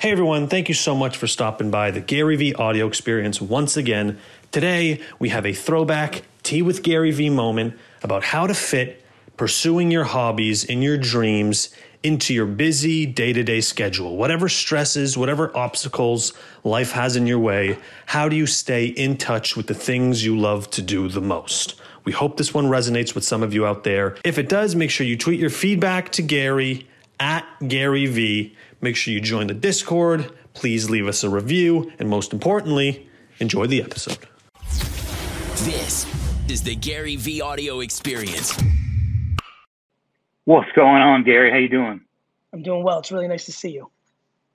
Hey everyone, thank you so much for stopping by the Gary Vee audio experience once again. Today, we have a throwback Tea with Gary Vee moment about how to fit pursuing your hobbies and your dreams into your busy day to day schedule. Whatever stresses, whatever obstacles life has in your way, how do you stay in touch with the things you love to do the most? We hope this one resonates with some of you out there. If it does, make sure you tweet your feedback to Gary at Gary Vee. Make sure you join the Discord. Please leave us a review. And most importantly, enjoy the episode. This is the Gary Vee audio experience. What's going on, Gary? How you doing? I'm doing well. It's really nice to see you.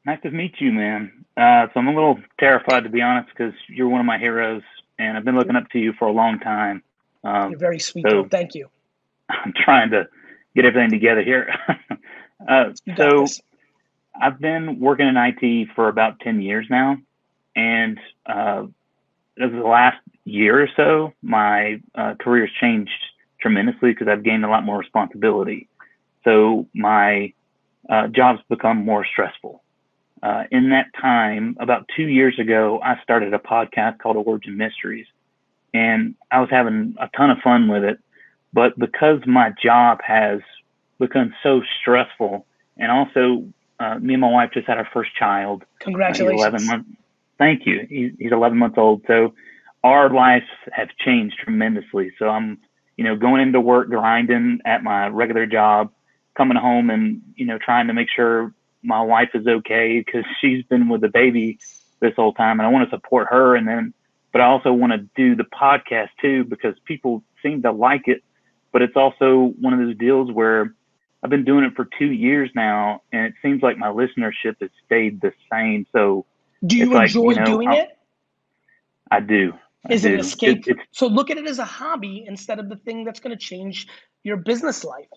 Nice to meet you, man. Uh, so I'm a little terrified, to be honest, because you're one of my heroes, and I've been looking up to you for a long time. Um, you're very sweet. So Thank you. I'm trying to get everything together here. uh, so this. I've been working in IT for about 10 years now, and uh, over the last year or so, my uh, career has changed tremendously because I've gained a lot more responsibility. So my uh, job's become more stressful. Uh, in that time, about two years ago, I started a podcast called Origin Mysteries, and I was having a ton of fun with it. But because my job has become so stressful, and also uh, me and my wife just had our first child. Congratulations! Uh, 11 months. Thank you. He's, he's 11 months old. So our lives have changed tremendously. So I'm, you know, going into work, grinding at my regular job, coming home and, you know, trying to make sure my wife is okay because she's been with the baby this whole time and I want to support her. And then, but I also want to do the podcast too because people seem to like it. But it's also one of those deals where I've been doing it for two years now and it seems like my listenership has stayed the same. So, do you enjoy like, you know, doing it? I do. Is it an escape? It, so look at it as a hobby instead of the thing that's going to change your business life.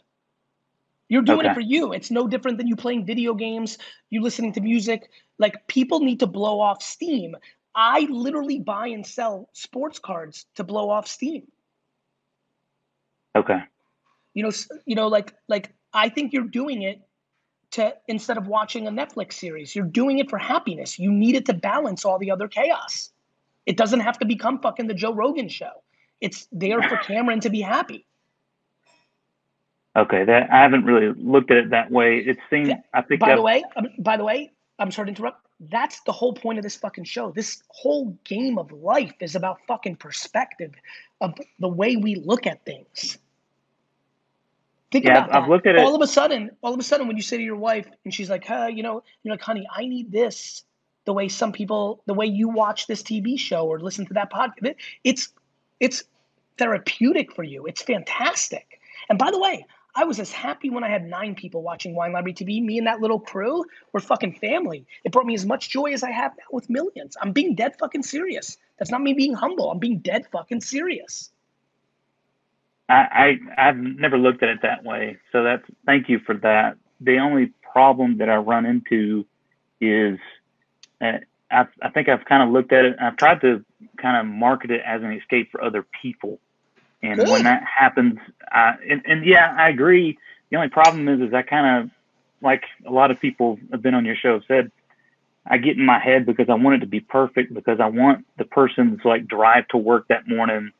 You're doing okay. it for you. It's no different than you playing video games, you listening to music. Like people need to blow off steam. I literally buy and sell sports cards to blow off steam. Okay. You know, you know, like like I think you're doing it to instead of watching a Netflix series, you're doing it for happiness. You need it to balance all the other chaos. It doesn't have to become fucking the Joe Rogan show. It's there for Cameron to be happy. Okay, that I haven't really looked at it that way. It seems I think. By the way, um, by the way, I'm sorry to interrupt. That's the whole point of this fucking show. This whole game of life is about fucking perspective of the way we look at things. Think yeah, about that. I've looked at all it. All of a sudden, all of a sudden, when you say to your wife, and she's like, "Huh, you know, you're like, honey, I need this." the way some people, the way you watch this TV show or listen to that podcast. It's it's therapeutic for you. It's fantastic. And by the way, I was as happy when I had nine people watching Wine Library TV. Me and that little crew were fucking family. It brought me as much joy as I have now with millions. I'm being dead fucking serious. That's not me being humble. I'm being dead fucking serious. I, I I've never looked at it that way. So that's thank you for that. The only problem that I run into is uh, I, I think I've kind of looked at it. I've tried to kind of market it as an escape for other people. And Good. when that happens, I, and, and yeah, I agree. The only problem is, is I kind of, like a lot of people have been on your show have said, I get in my head because I want it to be perfect because I want the person's like drive to work that morning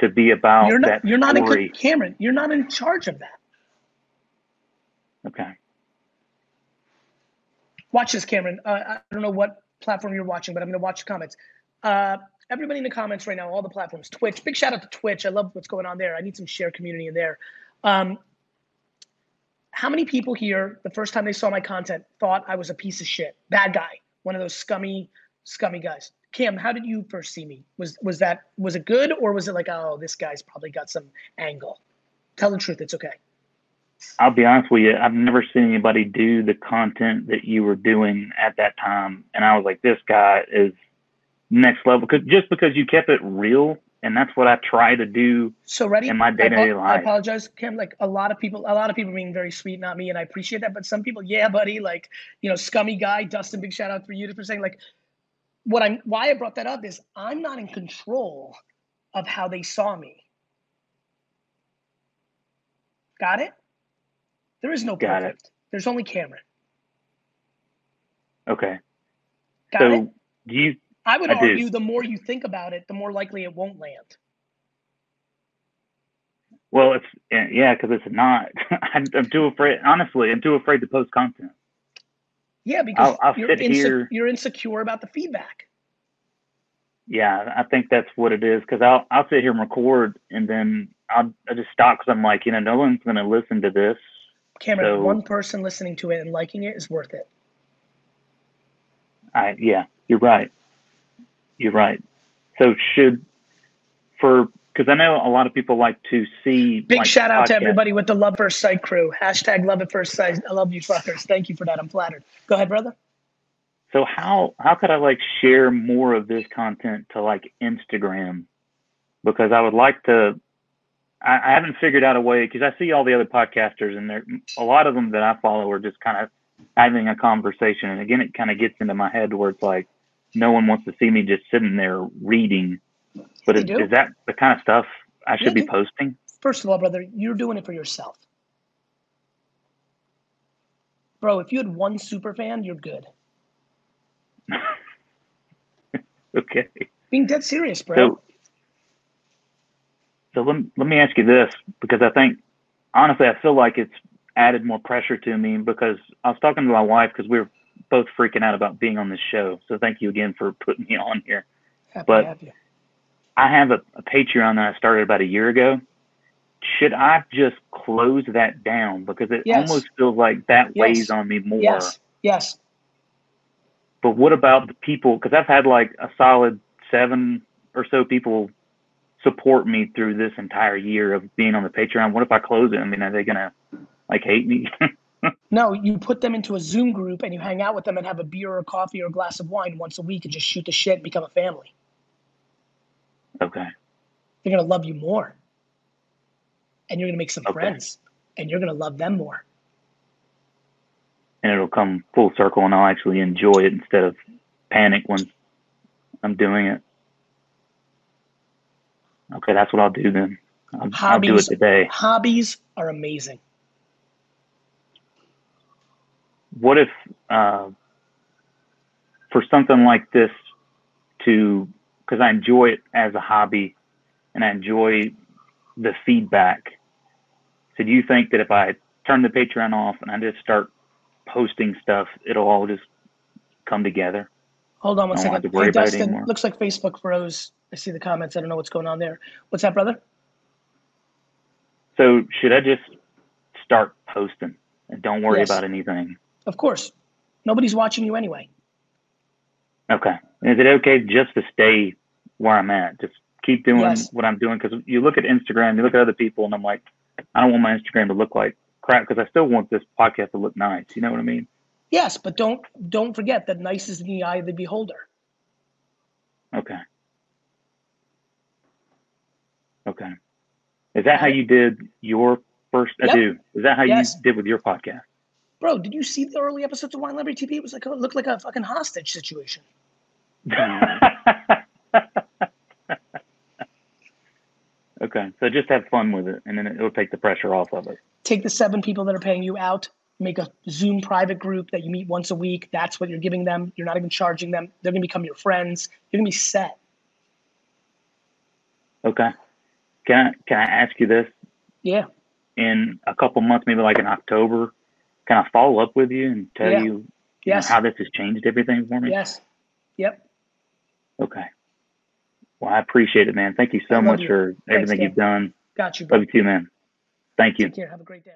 to be about you're not, that You're not story. in Cameron. You're not in charge of that. Okay. Watch this, Cameron. Uh, I don't know what platform you're watching, but I'm going to watch the comments. Uh, everybody in the comments right now, all the platforms, Twitch. Big shout out to Twitch. I love what's going on there. I need some share community in there. Um, how many people here, the first time they saw my content, thought I was a piece of shit, bad guy, one of those scummy, scummy guys? Cam, how did you first see me? Was was that was it good or was it like, oh, this guy's probably got some angle? Tell the truth. It's okay. I'll be honest with you. I've never seen anybody do the content that you were doing at that time, and I was like, this guy is next level. Cause just because you kept it real, and that's what I try to do. So ready in my day to day life. I apologize, Kim. Like a lot of people, a lot of people being very sweet, not me, and I appreciate that. But some people, yeah, buddy, like you know, scummy guy, Dustin. Big shout out for you for saying like what I'm. Why I brought that up is I'm not in control of how they saw me. Got it? There is no Got perfect. It. There's only Cameron. Okay. Got so it? do you? I would I do. argue the more you think about it, the more likely it won't land. Well, it's yeah, because it's not. I'm, I'm too afraid. Honestly, I'm too afraid to post content. Yeah, because I'll- I'll you're, inse- you're insecure about the feedback. Yeah, I think that's what it is. Because I'll I'll sit here and record, and then I'll I just stop because I'm like, you know, no one's going to listen to this. Cameron, So- one person listening to it and liking it is worth it. I yeah, you're right. You're right. So should for because I know a lot of people like to see Big like, shout out to everybody with the Love First Sight crew. Hashtag Love at First Sight. I love you fuckers. Thank you for that. I'm flattered. Go ahead, brother. So how how could I like share more of this content to like Instagram? Because I would like to. I, I haven't figured out a way because I see all the other podcasters and there a lot of them that I follow are just kind of having a conversation, and again, it kind of gets into my head where it's like no one wants to see me just sitting there reading. But is, is that the kind of stuff I should Yeah, be posting? First of all, brother, you're doing it for yourself. Bro, if you had one super fan, you're good. Okay. Being dead serious, bro. So, so let, let me ask you this because I think, honestly, I feel like it's added more pressure to me because I was talking to my wife because we were both freaking out about being on this show. So thank you again for putting me on here. Happy but- to have you. I have a, a Patreon that I started about a year ago. Should I just close that down because it Yes. almost feels like that Yes. weighs on me more? Yes. Yes. But what about the people? Because I've had like a solid seven or so people support me through this entire year of being on the Patreon. What if I close it? I mean, are they gonna like hate me? No, you put them into a Zoom group and you hang out with them and have a beer or coffee or a glass of wine once a week and just shoot the shit and become a family. Okay. They're gonna love you more. And you're gonna make some Okay. friends. And you're gonna love them more. And it'll come full circle, and I'll actually enjoy it instead of panic when I'm doing it. Okay, that's what I'll do then. I'll, I'll do it Hobbies. today. Hobbies are amazing. what if uh, for something like this to because i enjoy it as a hobby and i enjoy the feedback so do you think that if i turn the patreon off and i just start posting stuff it'll all just come together Hold on one I don't have second. to worry Hey, about Dustin, looks like Facebook froze. I see the comments. I don't know what's going on there. What's that, brother? so should i just start posting and don't worry Yes. about anything Of course. Nobody's watching you anyway. okay is it okay just to stay where i'm at just keep doing Yes. what i'm doing because you look at instagram you look at other people and i'm like i don't want my instagram to look like crap because i still want this podcast to look nice you know what i mean Yes, but don't don't forget that nice is in the eye of the beholder. okay okay is that how you did your first i Yep. do is that how Yes. you did with your podcast Bro, did you see the early episodes of Wine Library TV? It was like it looked like a fucking hostage situation. okay so just have fun with it and then it'll take the pressure off of it Take the seven people that are paying you out, make a Zoom private group that you meet once a week. That's what you're giving them. You're not even charging them. They're gonna become your friends. You're gonna be set. okay can i can i ask you this Yeah. in a couple months, maybe like in October, can I follow up with you and tell Yeah. you, you Yes. know, how this has changed everything for me? Yes. Yep. Okay. Well, I appreciate it, man. Thank you so much you. for everything Dan. you've done. Got you, bro. Love you too, man. Thank you. Take care. Have a great day.